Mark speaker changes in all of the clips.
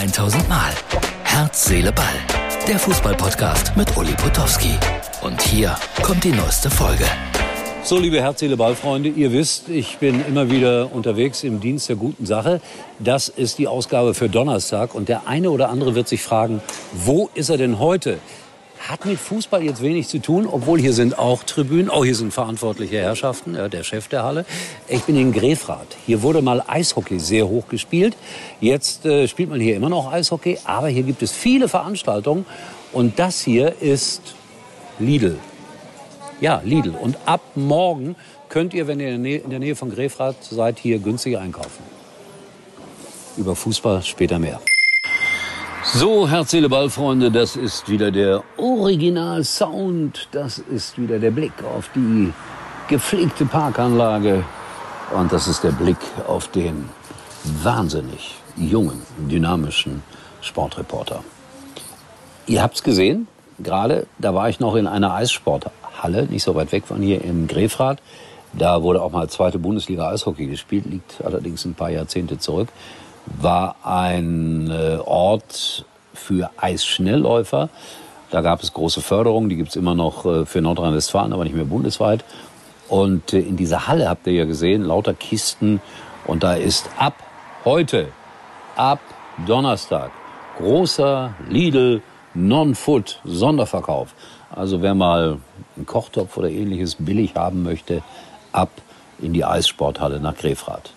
Speaker 1: 1000 Mal. Herz, Seele, Ball. Der Fußballpodcast mit Uli Potowski. Und hier kommt die neueste Folge.
Speaker 2: So, liebe Herz, Seele, Ballfreunde, ihr wisst, ich bin immer wieder unterwegs im Dienst der guten Sache. Das ist die Ausgabe für Donnerstag. Und der eine oder andere wird sich fragen, wo ist er denn heute? Hat mit Fußball jetzt wenig zu tun, obwohl hier sind auch Tribünen. Oh, hier sind verantwortliche Herrschaften, ja, der Chef der Halle. Ich bin in Grefrath. Hier wurde mal Eishockey sehr hoch gespielt. Jetzt äh, spielt man hier immer noch Eishockey, aber hier gibt es viele Veranstaltungen. Und das hier ist Lidl. Ja, Lidl. Und ab morgen könnt ihr, wenn ihr in der Nähe, in der Nähe von Grefrath seid, hier günstig einkaufen. Über Fußball später mehr. So, Herz, Seele, Ball, Freunde, das ist wieder der Original-Sound. Das ist wieder der Blick auf die gepflegte Parkanlage. Und das ist der Blick auf den wahnsinnig jungen, dynamischen Sportreporter. Ihr habt's gesehen, gerade, da war ich noch in einer Eissporthalle, nicht so weit weg von hier in Grefrath. Da wurde auch mal zweite Bundesliga Eishockey gespielt, liegt allerdings ein paar Jahrzehnte zurück war ein äh, Ort für Eisschnellläufer. Da gab es große Förderungen, die gibt es immer noch äh, für Nordrhein-Westfalen, aber nicht mehr bundesweit. Und äh, in dieser Halle habt ihr ja gesehen, lauter Kisten. Und da ist ab heute, ab Donnerstag, großer Lidl Non-Food Sonderverkauf. Also wer mal einen Kochtopf oder ähnliches billig haben möchte, ab in die Eissporthalle nach Grefrath.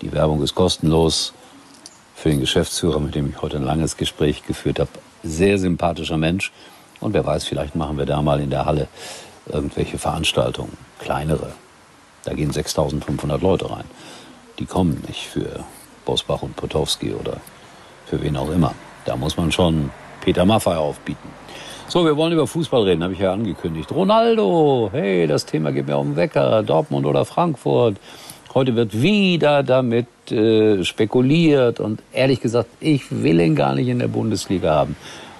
Speaker 2: Die Werbung ist kostenlos für den Geschäftsführer, mit dem ich heute ein langes Gespräch geführt habe. Sehr sympathischer Mensch. Und wer weiß, vielleicht machen wir da mal in der Halle irgendwelche Veranstaltungen, kleinere. Da gehen 6500 Leute rein. Die kommen nicht für Bosbach und Potowski oder für wen auch immer. Da muss man schon Peter Maffay aufbieten. So, wir wollen über Fußball reden, habe ich ja angekündigt. Ronaldo, hey, das Thema geht mir um den Wecker. Dortmund oder Frankfurt. Heute wird wieder damit äh, spekuliert und ehrlich gesagt, ich will ihn gar nicht in der Bundesliga haben.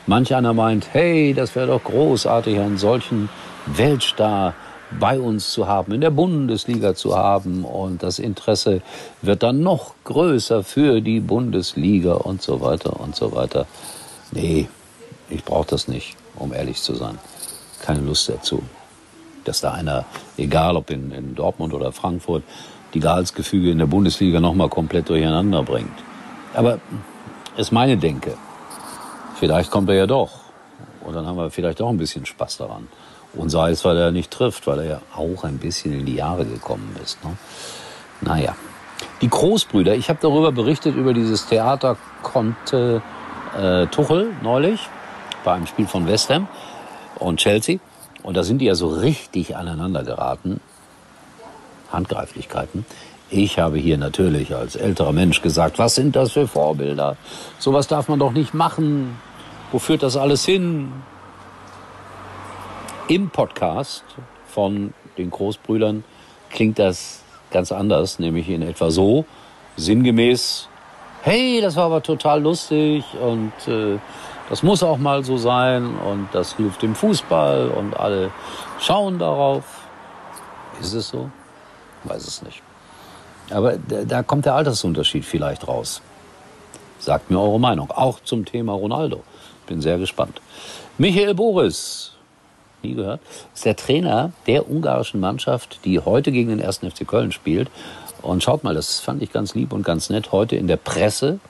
Speaker 2: Manch einer meint, hey, das wäre doch großartig, einen solchen Weltstar bei uns zu haben, in der Bundesliga zu haben und das Interesse wird dann noch größer für die Bundesliga und so weiter und so weiter. Nee, ich brauche das nicht, um ehrlich zu sein. Keine Lust dazu. Dass da einer, egal ob in, in Dortmund oder Frankfurt, die Gehaltsgefüge in der Bundesliga nochmal komplett durcheinander bringt. Aber ist meine Denke. Vielleicht kommt er ja doch. Und dann haben wir vielleicht auch ein bisschen Spaß daran. Und sei es, weil er nicht trifft, weil er ja auch ein bisschen in die Jahre gekommen ist. Ne? Naja. Die Großbrüder, ich habe darüber berichtet, über dieses Theater Conte äh, Tuchel neulich, bei einem Spiel von West Ham und Chelsea. Und da sind die ja so richtig aneinander geraten. Handgreiflichkeiten. Ich habe hier natürlich als älterer Mensch gesagt, was sind das für Vorbilder? Sowas darf man doch nicht machen. Wo führt das alles hin? Im Podcast von den Großbrüdern klingt das ganz anders, nämlich in etwa so, sinngemäß, hey, das war aber total lustig und äh, das muss auch mal so sein und das hilft dem Fußball und alle schauen darauf. Ist es so? Weiß es nicht. Aber da kommt der Altersunterschied vielleicht raus. Sagt mir eure Meinung. Auch zum Thema Ronaldo. Bin sehr gespannt. Michael Boris, nie gehört, ist der Trainer der ungarischen Mannschaft, die heute gegen den 1. FC Köln spielt. Und schaut mal, das fand ich ganz lieb und ganz nett. Heute in der Presse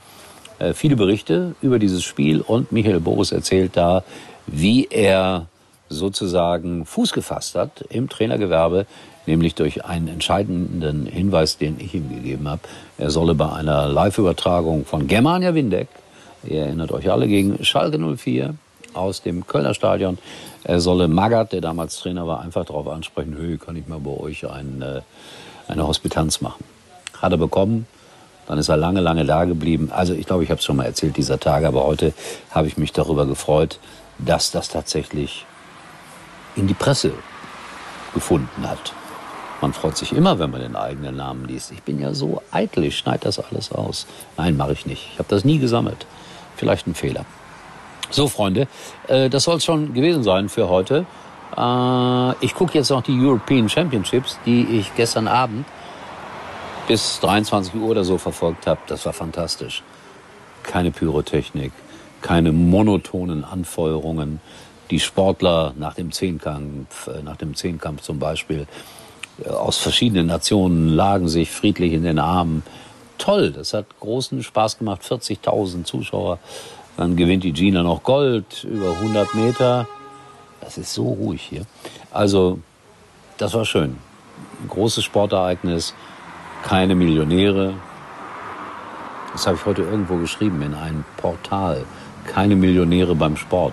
Speaker 2: äh, viele Berichte über dieses Spiel und Michael Boris erzählt da, wie er sozusagen Fuß gefasst hat im Trainergewerbe, nämlich durch einen entscheidenden Hinweis, den ich ihm gegeben habe. Er solle bei einer Live-Übertragung von Germania Windeck, ihr erinnert euch alle, gegen Schalke 04 aus dem Kölner Stadion, er solle Magath, der damals Trainer war, einfach darauf ansprechen, hey, kann ich mal bei euch ein, äh, eine Hospitanz machen. Hat er bekommen, dann ist er lange, lange da geblieben. Also ich glaube, ich habe es schon mal erzählt dieser Tage, aber heute habe ich mich darüber gefreut, dass das tatsächlich in die Presse gefunden hat. Man freut sich immer, wenn man den eigenen Namen liest. Ich bin ja so eitel, ich schneide das alles aus. Nein, mache ich nicht. Ich habe das nie gesammelt. Vielleicht ein Fehler. So, Freunde, äh, das soll es schon gewesen sein für heute. Äh, ich gucke jetzt noch die European Championships, die ich gestern Abend bis 23 Uhr oder so verfolgt habe. Das war fantastisch. keine Pyrotechnik, keine monotonen Anfeuerungen. Die Sportler nach dem Zehnkampf, äh, nach dem Zehnkampf zum Beispiel, äh, aus verschiedenen Nationen lagen sich friedlich in den Armen. Toll, das hat großen Spaß gemacht. 40.000 Zuschauer. Dann gewinnt die Gina noch Gold über 100 Meter. Das ist so ruhig hier. Also, das war schön. Ein großes Sportereignis, keine Millionäre. Das habe ich heute irgendwo geschrieben in einem Portal. Keine Millionäre beim Sport.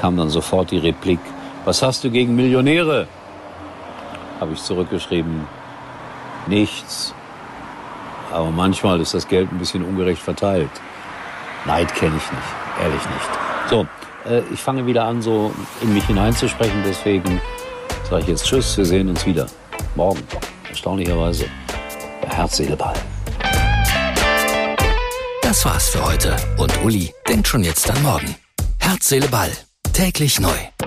Speaker 2: Kam dann sofort die Replik. Was hast du gegen Millionäre? Habe ich zurückgeschrieben. Nichts. Aber manchmal ist das Geld ein bisschen ungerecht verteilt. Neid kenne ich nicht, ehrlich nicht. So, äh, ich fange wieder an, so in mich hineinzusprechen. Deswegen sage ich jetzt Tschüss. Wir sehen uns wieder morgen. Erstaunlicherweise. Herz, Seele, Ball.
Speaker 1: Das war's für heute. Und Uli denkt schon jetzt an morgen. Herz, Seele, Ball. Täglich neu.